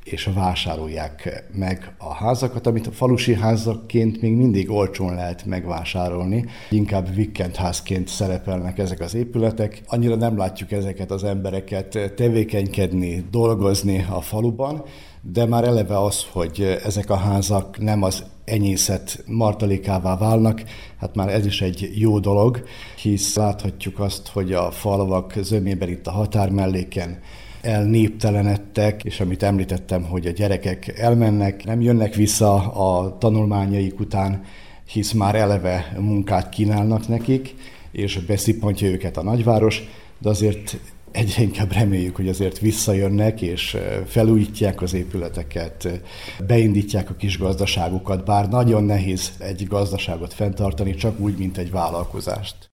és vásárolják meg a házakat, amit a falusi házakként még mindig olcsón lehet megvásárolni. Inkább házként szerepelnek ezek az épületek. Annyira nem látjuk ezeket az embereket tevékenykedni, dolgozni a faluban, de már eleve az, hogy ezek a házak nem az enyészet martalékává válnak, hát már ez is egy jó dolog, hisz láthatjuk azt, hogy a falvak zömében itt a határmelléken elnéptelenedtek, és amit említettem, hogy a gyerekek elmennek, nem jönnek vissza a tanulmányaik után, hisz már eleve munkát kínálnak nekik, és beszippantja őket a nagyváros, de azért egyre inkább reméljük, hogy azért visszajönnek, és felújítják az épületeket, beindítják a kis gazdaságukat, bár nagyon nehéz egy gazdaságot fenntartani, csak úgy, mint egy vállalkozást.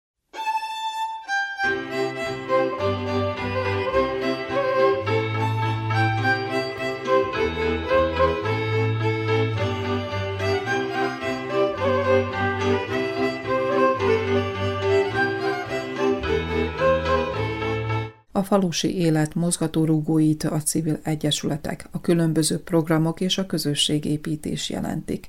Falusi élet mozgatórugóit a civil egyesületek, a különböző programok és a közösségépítés jelentik.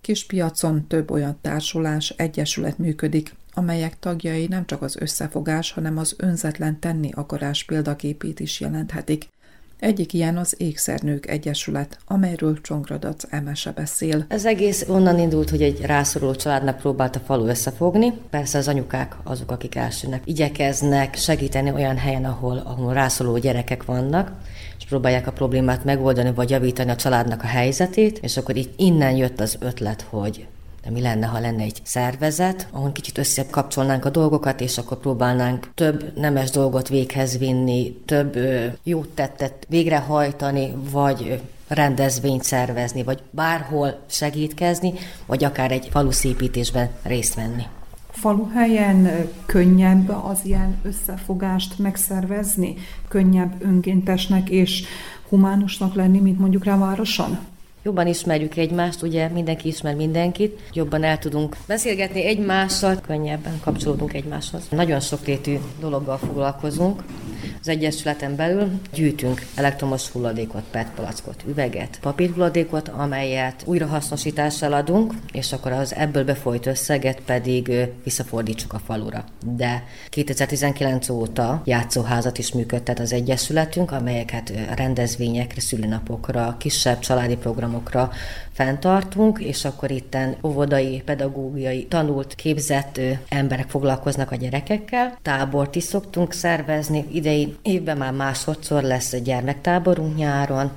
Kispiacon több olyan társulás, egyesület működik, amelyek tagjai nem csak az összefogás, hanem az önzetlen tenni akarás példaképét is jelenthetik – egyik ilyen az Ékszernők Egyesület, amelyről Csongradac Emese beszél. Ez egész onnan indult, hogy egy rászoruló családnak próbált a falu összefogni. Persze az anyukák azok, akik elsőnek igyekeznek segíteni olyan helyen, ahol, ahol rászoruló gyerekek vannak, és próbálják a problémát megoldani, vagy javítani a családnak a helyzetét, és akkor itt innen jött az ötlet, hogy de mi lenne, ha lenne egy szervezet, ahol kicsit összekapcsolnánk a dolgokat, és akkor próbálnánk több nemes dolgot véghez vinni, több ö, jót tettet végrehajtani, vagy rendezvényt szervezni, vagy bárhol segítkezni, vagy akár egy faluszépítésben részt venni. Faluhelyen könnyebb az ilyen összefogást megszervezni, könnyebb önkéntesnek és humánusnak lenni, mint mondjuk rá városon? Jobban ismerjük egymást, ugye mindenki ismer mindenkit, jobban el tudunk beszélgetni egymással, könnyebben kapcsolódunk egymáshoz. Nagyon sokrétű dologgal foglalkozunk. Az Egyesületen belül gyűjtünk elektromos hulladékot, petpalackot, üveget, papírhulladékot, amelyet újrahasznosítással adunk, és akkor az ebből befolyt összeget pedig visszafordítsuk a falura. De 2019 óta játszóházat is működtet az Egyesületünk, amelyeket rendezvényekre, szülinapokra, kisebb családi programokra fenntartunk, és akkor itten óvodai, pedagógiai, tanult, képzett emberek foglalkoznak a gyerekekkel. Tábort is szoktunk szervezni, idei évben már másodszor lesz egy gyermektáborunk nyáron,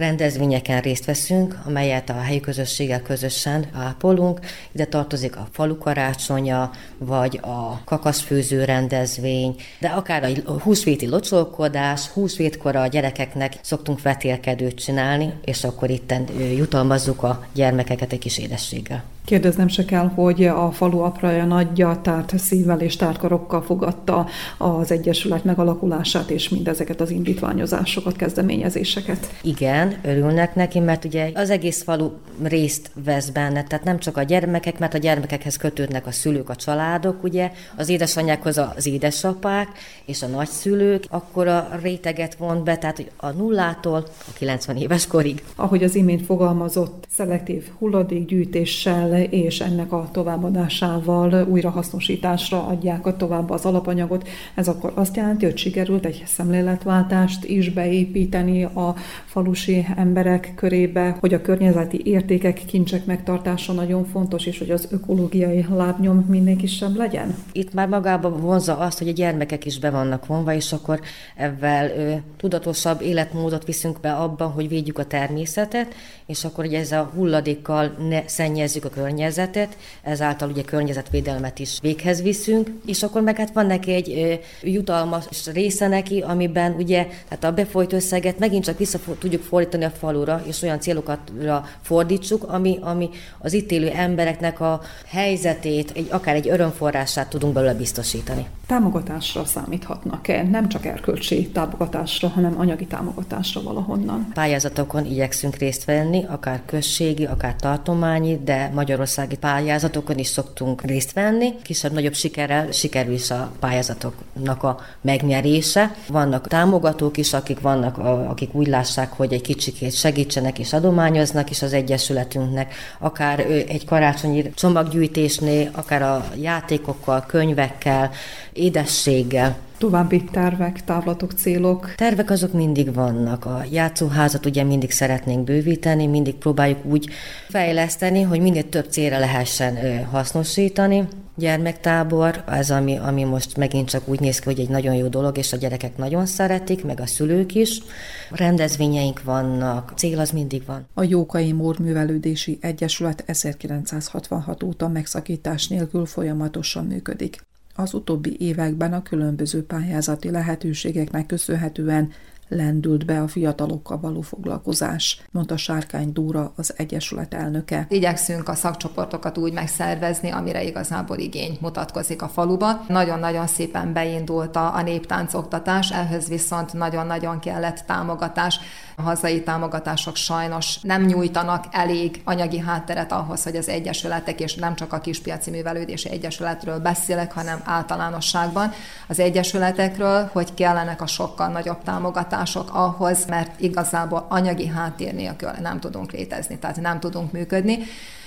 rendezvényeken részt veszünk, amelyet a helyi közösséggel közösen ápolunk. Ide tartozik a falu karácsonya, vagy a kakaszfőző rendezvény, de akár a húsvéti locsolkodás, húsvétkor a gyerekeknek szoktunk vetélkedőt csinálni, és akkor itten jutalmazzuk a gyermekeket egy kis édességgel. Kérdeznem se kell, hogy a falu apraja nagyja tárt szívvel és tárkarokkal fogadta az Egyesület megalakulását és mindezeket az indítványozásokat, kezdeményezéseket. Igen, örülnek neki, mert ugye az egész falu részt vesz benne, tehát nem csak a gyermekek, mert a gyermekekhez kötődnek a szülők, a családok, ugye, az édesanyjákhoz az édesapák és a nagyszülők, akkor a réteget von be, tehát hogy a nullától a 90 éves korig. Ahogy az imént fogalmazott, szelektív hulladékgyűjtéssel és ennek a továbbadásával újrahasznosításra adják a tovább az alapanyagot. Ez akkor azt jelenti, hogy sikerült egy szemléletváltást is beépíteni a falusi emberek körébe, hogy a környezeti értékek, kincsek megtartása nagyon fontos, és hogy az ökológiai lábnyom minél kisebb legyen? Itt már magában vonza azt, hogy a gyermekek is be vannak vonva, és akkor ebben tudatosabb életmódot viszünk be abban, hogy védjük a természetet, és akkor ugye ez a hulladékkal ne szennyezzük a környezetet, ezáltal ugye környezetvédelmet is véghez viszünk, és akkor meg hát van neki egy jutalmas része neki, amiben ugye tehát a befolyt összeget megint csak vissza tudjuk fordítani a falura, és olyan célokatra fordítsuk, ami, ami az itt élő embereknek a helyzetét, egy, akár egy örömforrását tudunk belőle biztosítani. Támogatásra számíthatnak-e? Nem csak erkölcsi támogatásra, hanem anyagi támogatásra valahonnan? Pályázatokon igyekszünk részt venni, akár községi, akár tartományi, de magyarországi pályázatokon is szoktunk részt venni. Kisebb-nagyobb sikerrel sikerül is a pályázatoknak a megnyerése. Vannak támogatók is, akik vannak, akik úgy lássák, hogy egy kicsikét segítsenek és adományoznak is az Egyesületünknek, akár egy karácsonyi csomaggyűjtésnél, akár a játékokkal, könyvekkel, édességgel. További tervek, távlatok, célok? Tervek azok mindig vannak. A játszóházat ugye mindig szeretnénk bővíteni, mindig próbáljuk úgy fejleszteni, hogy minél több célra lehessen hasznosítani. Gyermektábor, ez ami, ami most megint csak úgy néz ki, hogy egy nagyon jó dolog, és a gyerekek nagyon szeretik, meg a szülők is. Rendezvényeink vannak, cél az mindig van. A Jókai Mór Művelődési Egyesület 1966 óta megszakítás nélkül folyamatosan működik. Az utóbbi években a különböző pályázati lehetőségeknek köszönhetően lendült be a fiatalokkal való foglalkozás, mondta Sárkány Dúra, az Egyesület elnöke. Igyekszünk a szakcsoportokat úgy megszervezni, amire igazából igény mutatkozik a faluba. Nagyon-nagyon szépen beindult a, a néptáncoktatás, ehhez viszont nagyon-nagyon kellett támogatás. A hazai támogatások sajnos nem nyújtanak elég anyagi hátteret ahhoz, hogy az egyesületek, és nem csak a Kispiaci Művelődési Egyesületről beszélek, hanem általánosságban az egyesületekről, hogy kellenek a sokkal nagyobb támogatások ahhoz, mert igazából anyagi háttér nélkül nem tudunk létezni, tehát nem tudunk működni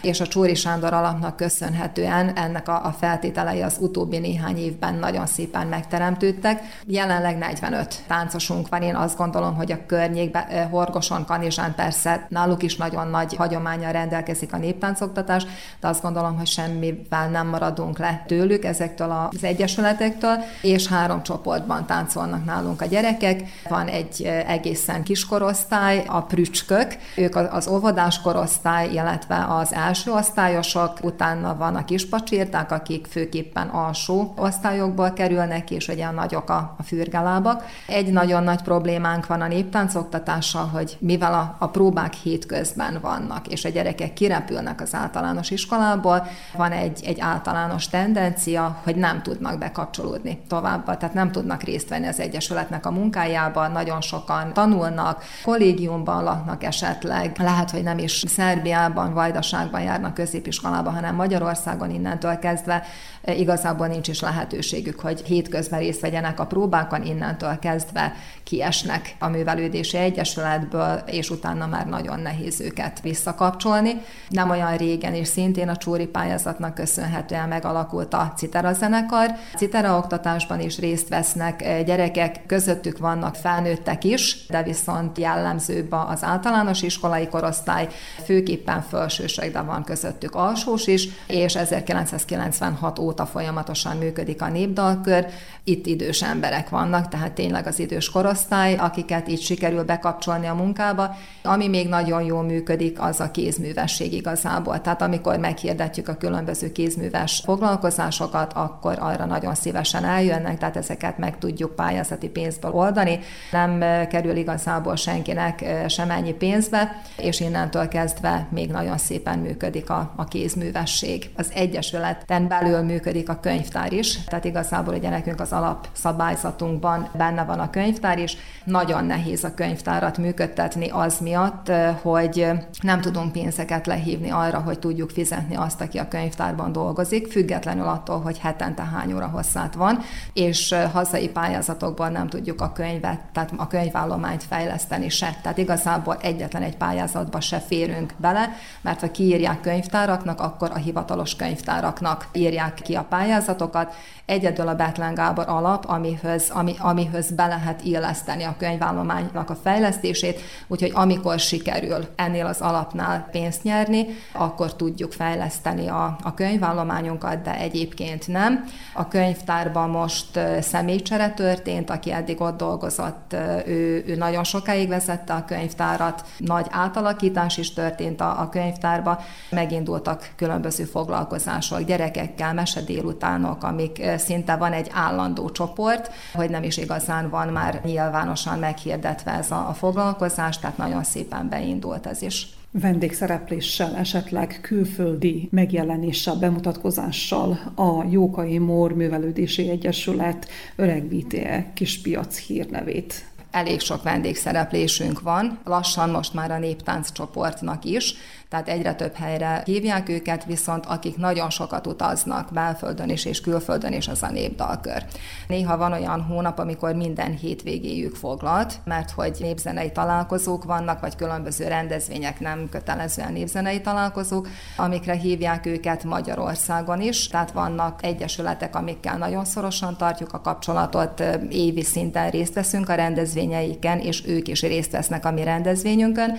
és a Csóri Sándor alapnak köszönhetően ennek a, a feltételei az utóbbi néhány évben nagyon szépen megteremtődtek. Jelenleg 45 táncosunk van, én azt gondolom, hogy a környékben, Horgoson, Kanizsán persze náluk is nagyon nagy hagyományal rendelkezik a néptáncoktatás, de azt gondolom, hogy semmivel nem maradunk le tőlük, ezektől az egyesületektől, és három csoportban táncolnak nálunk a gyerekek. Van egy egészen kiskorosztály, a prücskök, ők az óvodás korosztály, illetve az első első osztályosok, utána van a kispacsírták, akik főképpen alsó osztályokból kerülnek, és ugye nagyok a, a fürgelábak. Egy nagyon nagy problémánk van a néptáncoktatással, hogy mivel a, a próbák hétközben vannak, és a gyerekek kirepülnek az általános iskolából, van egy, egy általános tendencia, hogy nem tudnak bekapcsolódni tovább, tehát nem tudnak részt venni az Egyesületnek a munkájában, nagyon sokan tanulnak, kollégiumban laknak esetleg, lehet, hogy nem is Szerbiában, Vajdaságban járnak középiskolába, hanem Magyarországon innentől kezdve e, igazából nincs is lehetőségük, hogy hétközben részt vegyenek a próbákon, innentől kezdve kiesnek a művelődési egyesületből, és utána már nagyon nehéz őket visszakapcsolni. Nem olyan régen is szintén a Csóri pályázatnak köszönhetően megalakult a Citera zenekar. Citera oktatásban is részt vesznek e, gyerekek, közöttük vannak felnőttek is, de viszont jellemzőbb az általános iskolai korosztály, főképpen felsősök, de van közöttük alsós is, és 1996 óta folyamatosan működik a népdalkör. Itt idős emberek vannak, tehát tényleg az idős korosztály, akiket így sikerül bekapcsolni a munkába. Ami még nagyon jól működik, az a kézművesség igazából. Tehát amikor meghirdetjük a különböző kézműves foglalkozásokat, akkor arra nagyon szívesen eljönnek, tehát ezeket meg tudjuk pályázati pénzből oldani. Nem kerül igazából senkinek sem ennyi pénzbe, és innentől kezdve még nagyon szépen működik működik a, a kézművesség. Az Egyesületen belül működik a könyvtár is, tehát igazából ugye nekünk az alapszabályzatunkban benne van a könyvtár is. Nagyon nehéz a könyvtárat működtetni az miatt, hogy nem tudunk pénzeket lehívni arra, hogy tudjuk fizetni azt, aki a könyvtárban dolgozik, függetlenül attól, hogy hetente hány óra hosszát van, és hazai pályázatokban nem tudjuk a könyvet, tehát a könyvállományt fejleszteni se. Tehát igazából egyetlen egy pályázatba se férünk bele, mert ha kiírják könyvtáraknak, akkor a hivatalos könyvtáraknak írják ki a pályázatokat. Egyedül a Betlen Gábor alap, amihöz, ami, amihöz be lehet illeszteni a könyvállománynak a fejlesztését, úgyhogy amikor sikerül ennél az alapnál pénzt nyerni, akkor tudjuk fejleszteni a, a könyvállományunkat, de egyébként nem. A könyvtárban most személycsere történt, aki eddig ott dolgozott, ő, ő nagyon sokáig vezette a könyvtárat, nagy átalakítás is történt a, a könyvtárba, megindultak különböző foglalkozások, gyerekekkel, mesedélutánok, amik szinte van egy állandó csoport, hogy nem is igazán van már nyilvánosan meghirdetve ez a, a foglalkozás, tehát nagyon szépen beindult ez is. Vendégszerepléssel, esetleg külföldi megjelenéssel, bemutatkozással a Jókai Mór Művelődési Egyesület öregvíti kispiac hírnevét. Elég sok vendégszereplésünk van, lassan most már a néptánc csoportnak is, tehát egyre több helyre hívják őket, viszont akik nagyon sokat utaznak belföldön is és külföldön is, az a népdalkör. Néha van olyan hónap, amikor minden hétvégéjük foglalt, mert hogy népzenei találkozók vannak, vagy különböző rendezvények, nem kötelezően népzenei találkozók, amikre hívják őket Magyarországon is. Tehát vannak egyesületek, amikkel nagyon szorosan tartjuk a kapcsolatot, évi szinten részt veszünk a rendezvényeiken, és ők is részt vesznek a mi rendezvényünkön.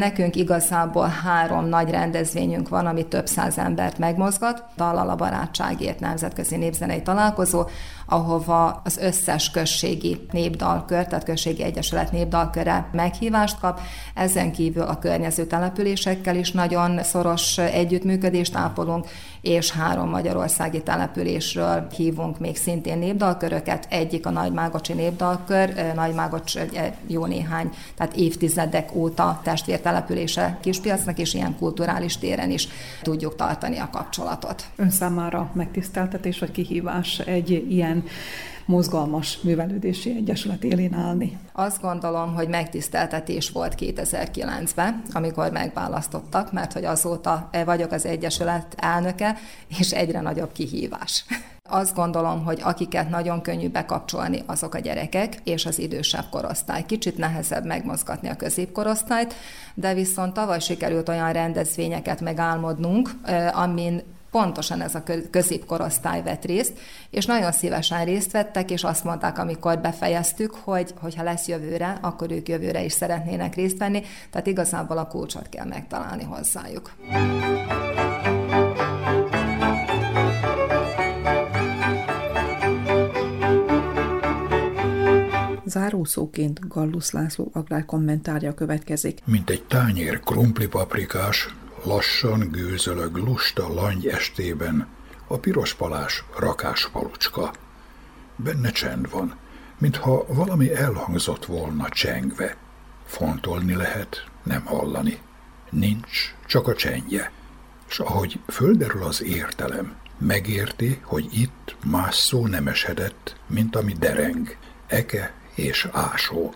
Nekünk igazából három nagy rendezvényünk van, ami több száz embert megmozgat. Dallal a barátságért nemzetközi népzenei találkozó, ahova az összes községi népdalkör, tehát községi egyesület népdalköre meghívást kap. Ezen kívül a környező településekkel is nagyon szoros együttműködést ápolunk, és három magyarországi településről hívunk még szintén népdalköröket. Egyik a Nagymágocsi népdalkör, Nagymágocs jó néhány, tehát évtizedek óta testvértelepülése Kispiacnak, és ilyen kulturális téren is tudjuk tartani a kapcsolatot. Ön számára megtiszteltetés vagy kihívás egy ilyen mozgalmas művelődési egyesület élén állni. Azt gondolom, hogy megtiszteltetés volt 2009-ben, amikor megválasztottak, mert hogy azóta vagyok az egyesület elnöke, és egyre nagyobb kihívás. Azt gondolom, hogy akiket nagyon könnyű bekapcsolni, azok a gyerekek és az idősebb korosztály. Kicsit nehezebb megmozgatni a középkorosztályt, de viszont tavaly sikerült olyan rendezvényeket megálmodnunk, amin pontosan ez a középkorosztály vett részt, és nagyon szívesen részt vettek, és azt mondták, amikor befejeztük, hogy hogyha lesz jövőre, akkor ők jövőre is szeretnének részt venni, tehát igazából a kulcsot kell megtalálni hozzájuk. Zárószóként Gallus László agrár kommentárja következik. Mint egy tányér paprikás, lassan gőzölög lusta langy estében a piros palás rakás palucska. Benne csend van, mintha valami elhangzott volna csengve. Fontolni lehet, nem hallani. Nincs, csak a csendje. S ahogy földerül az értelem, megérti, hogy itt más szó nem esedett, mint ami dereng, eke és ásó.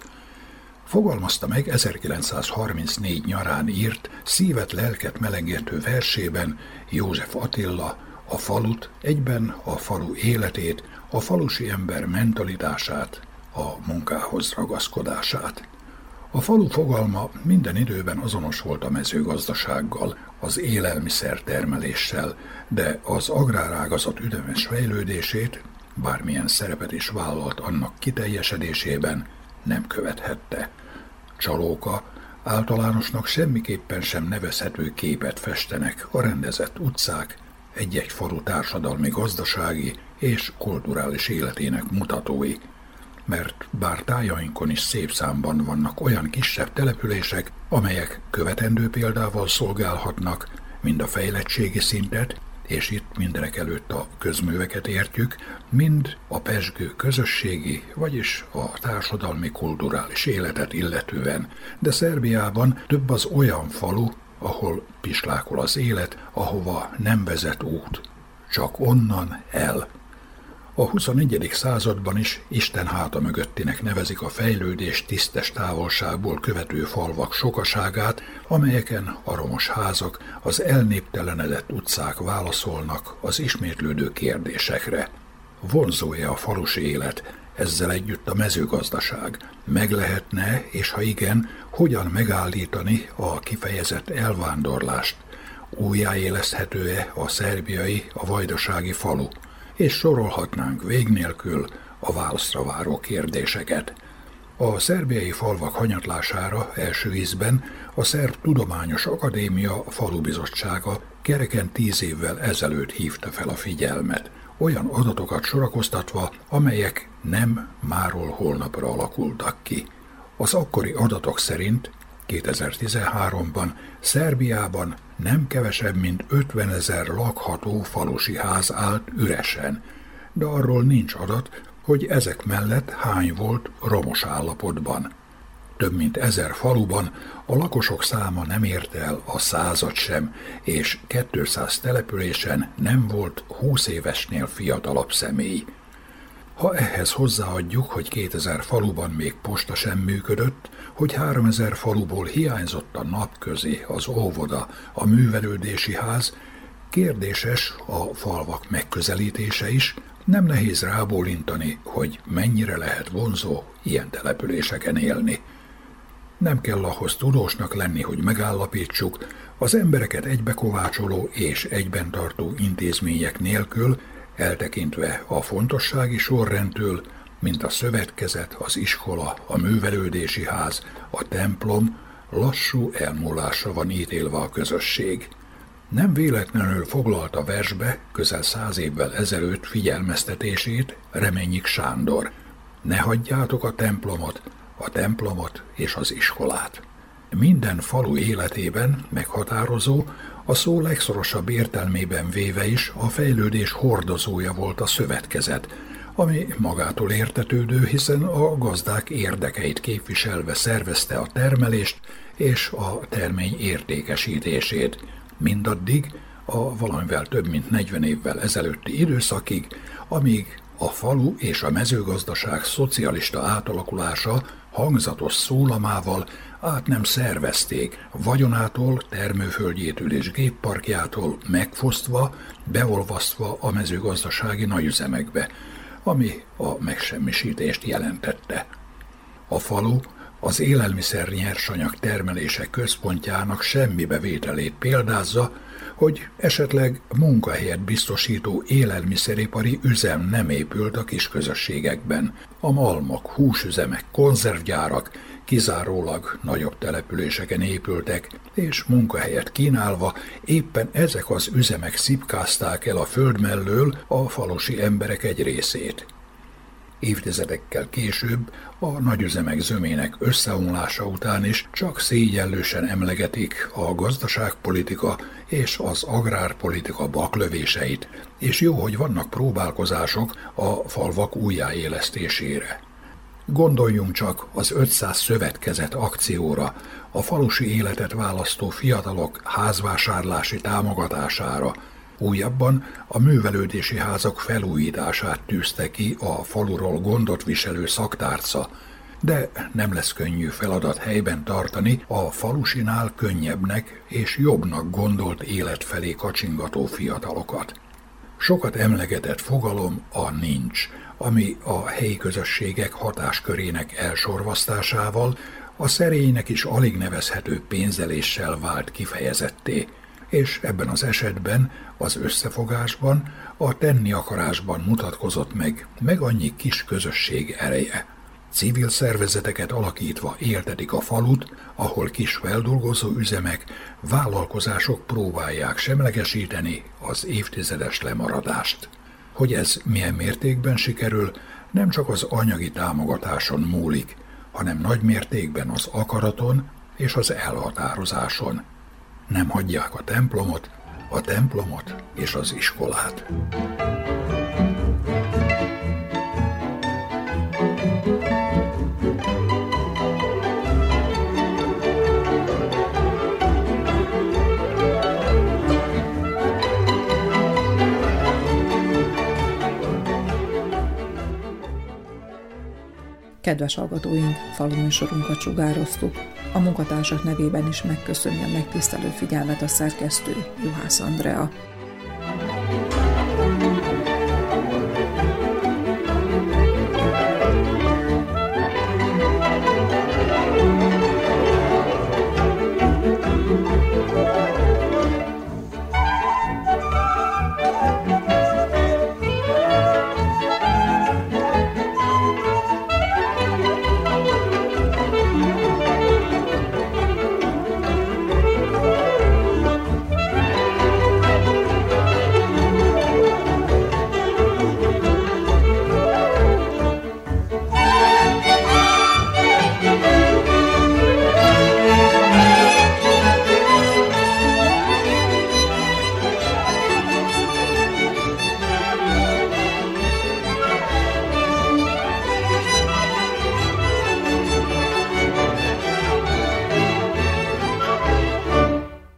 Fogalmazta meg 1934 nyarán írt, szívet lelket melengető versében József Attila a falut, egyben a falu életét, a falusi ember mentalitását, a munkához ragaszkodását. A falu fogalma minden időben azonos volt a mezőgazdasággal, az élelmiszer termeléssel, de az agrárágazat üdemes fejlődését, bármilyen szerepet is vállalt annak kiteljesedésében, nem követhette. Csalóka általánosnak semmiképpen sem nevezhető képet festenek a rendezett utcák, egy-egy falu társadalmi gazdasági és kulturális életének mutatói, mert bár tájainkon is szép számban vannak olyan kisebb települések, amelyek követendő példával szolgálhatnak, mind a fejlettségi szintet, és itt mindenek előtt a közműveket értjük, mind a pesgő közösségi, vagyis a társadalmi kulturális életet illetően, de Szerbiában több az olyan falu, ahol pislákol az élet, ahova nem vezet út, csak onnan el. A 21. században is Isten háta mögöttinek nevezik a fejlődés tisztes távolságból követő falvak sokaságát, amelyeken a romos házak, az elnéptelenedett utcák válaszolnak az ismétlődő kérdésekre. Vonzója a falusi élet, ezzel együtt a mezőgazdaság. Meg lehetne, és ha igen, hogyan megállítani a kifejezett elvándorlást? Újjáéleszthető-e a szerbiai, a vajdasági falu? És sorolhatnánk vég nélkül a válaszra váró kérdéseket. A szerbiai falvak hanyatlására első ízben a Szerb Tudományos Akadémia falubizottsága kereken tíz évvel ezelőtt hívta fel a figyelmet – olyan adatokat sorakoztatva, amelyek nem máról holnapra alakultak ki. Az akkori adatok szerint 2013-ban Szerbiában nem kevesebb, mint 50 ezer lakható falusi ház állt üresen, de arról nincs adat, hogy ezek mellett hány volt romos állapotban. Több mint ezer faluban a lakosok száma nem érte el a százat sem, és 200 településen nem volt 20 évesnél fiatalabb személy. Ha ehhez hozzáadjuk, hogy 2000 faluban még posta sem működött, hogy 3000 faluból hiányzott a napközi, az óvoda, a művelődési ház, kérdéses a falvak megközelítése is, nem nehéz rábólintani, hogy mennyire lehet vonzó ilyen településeken élni. Nem kell ahhoz tudósnak lenni, hogy megállapítsuk, az embereket egybekovácsoló és egyben tartó intézmények nélkül, eltekintve a fontossági sorrendtől, mint a szövetkezet, az iskola, a művelődési ház, a templom, lassú elmúlásra van ítélve a közösség. Nem véletlenül foglalta versbe közel száz évvel ezelőtt figyelmeztetését Reményik Sándor. Ne hagyjátok a templomot, a templomot és az iskolát. Minden falu életében meghatározó, a szó legszorosabb értelmében véve is a fejlődés hordozója volt a szövetkezet, ami magától értetődő, hiszen a gazdák érdekeit képviselve szervezte a termelést és a termény értékesítését. Mindaddig, a valamivel több mint 40 évvel ezelőtti időszakig, amíg a falu és a mezőgazdaság szocialista átalakulása hangzatos szólamával át nem szervezték, vagyonától, termőföldjétől és gépparkjától megfosztva, beolvasztva a mezőgazdasági nagyüzemekbe, ami a megsemmisítést jelentette. A falu az élelmiszer nyersanyag termelése központjának semmi bevételét példázza, hogy esetleg munkahelyet biztosító élelmiszeripari üzem nem épült a kis közösségekben. A malmok, húsüzemek, konzervgyárak kizárólag nagyobb településeken épültek, és munkahelyet kínálva éppen ezek az üzemek szipkázták el a föld mellől a falusi emberek egy részét. Évtizedekkel később a nagyüzemek zömének összeomlása után is csak szégyellősen emlegetik a gazdaságpolitika és az agrárpolitika baklövéseit, és jó, hogy vannak próbálkozások a falvak újjáélesztésére. Gondoljunk csak az 500 szövetkezet akcióra, a falusi életet választó fiatalok házvásárlási támogatására, Újabban a művelődési házak felújítását tűzte ki a faluról gondot viselő szaktárca, de nem lesz könnyű feladat helyben tartani a falusinál könnyebbnek és jobbnak gondolt élet felé kacsingató fiatalokat. Sokat emlegetett fogalom a nincs, ami a helyi közösségek hatáskörének elsorvasztásával a szerénynek is alig nevezhető pénzeléssel vált kifejezetté – és ebben az esetben, az összefogásban, a tenni akarásban mutatkozott meg, meg annyi kis közösség ereje. Civil szervezeteket alakítva értetik a falut, ahol kis feldolgozó üzemek, vállalkozások próbálják semlegesíteni az évtizedes lemaradást. Hogy ez milyen mértékben sikerül, nem csak az anyagi támogatáson múlik, hanem nagy mértékben az akaraton és az elhatározáson nem hagyják a templomot, a templomot és az iskolát. Kedves hallgatóink, faluműsorunkat sugároztuk. A munkatársak nevében is megköszönjük a megtisztelő figyelmet a szerkesztő Juhász Andrea.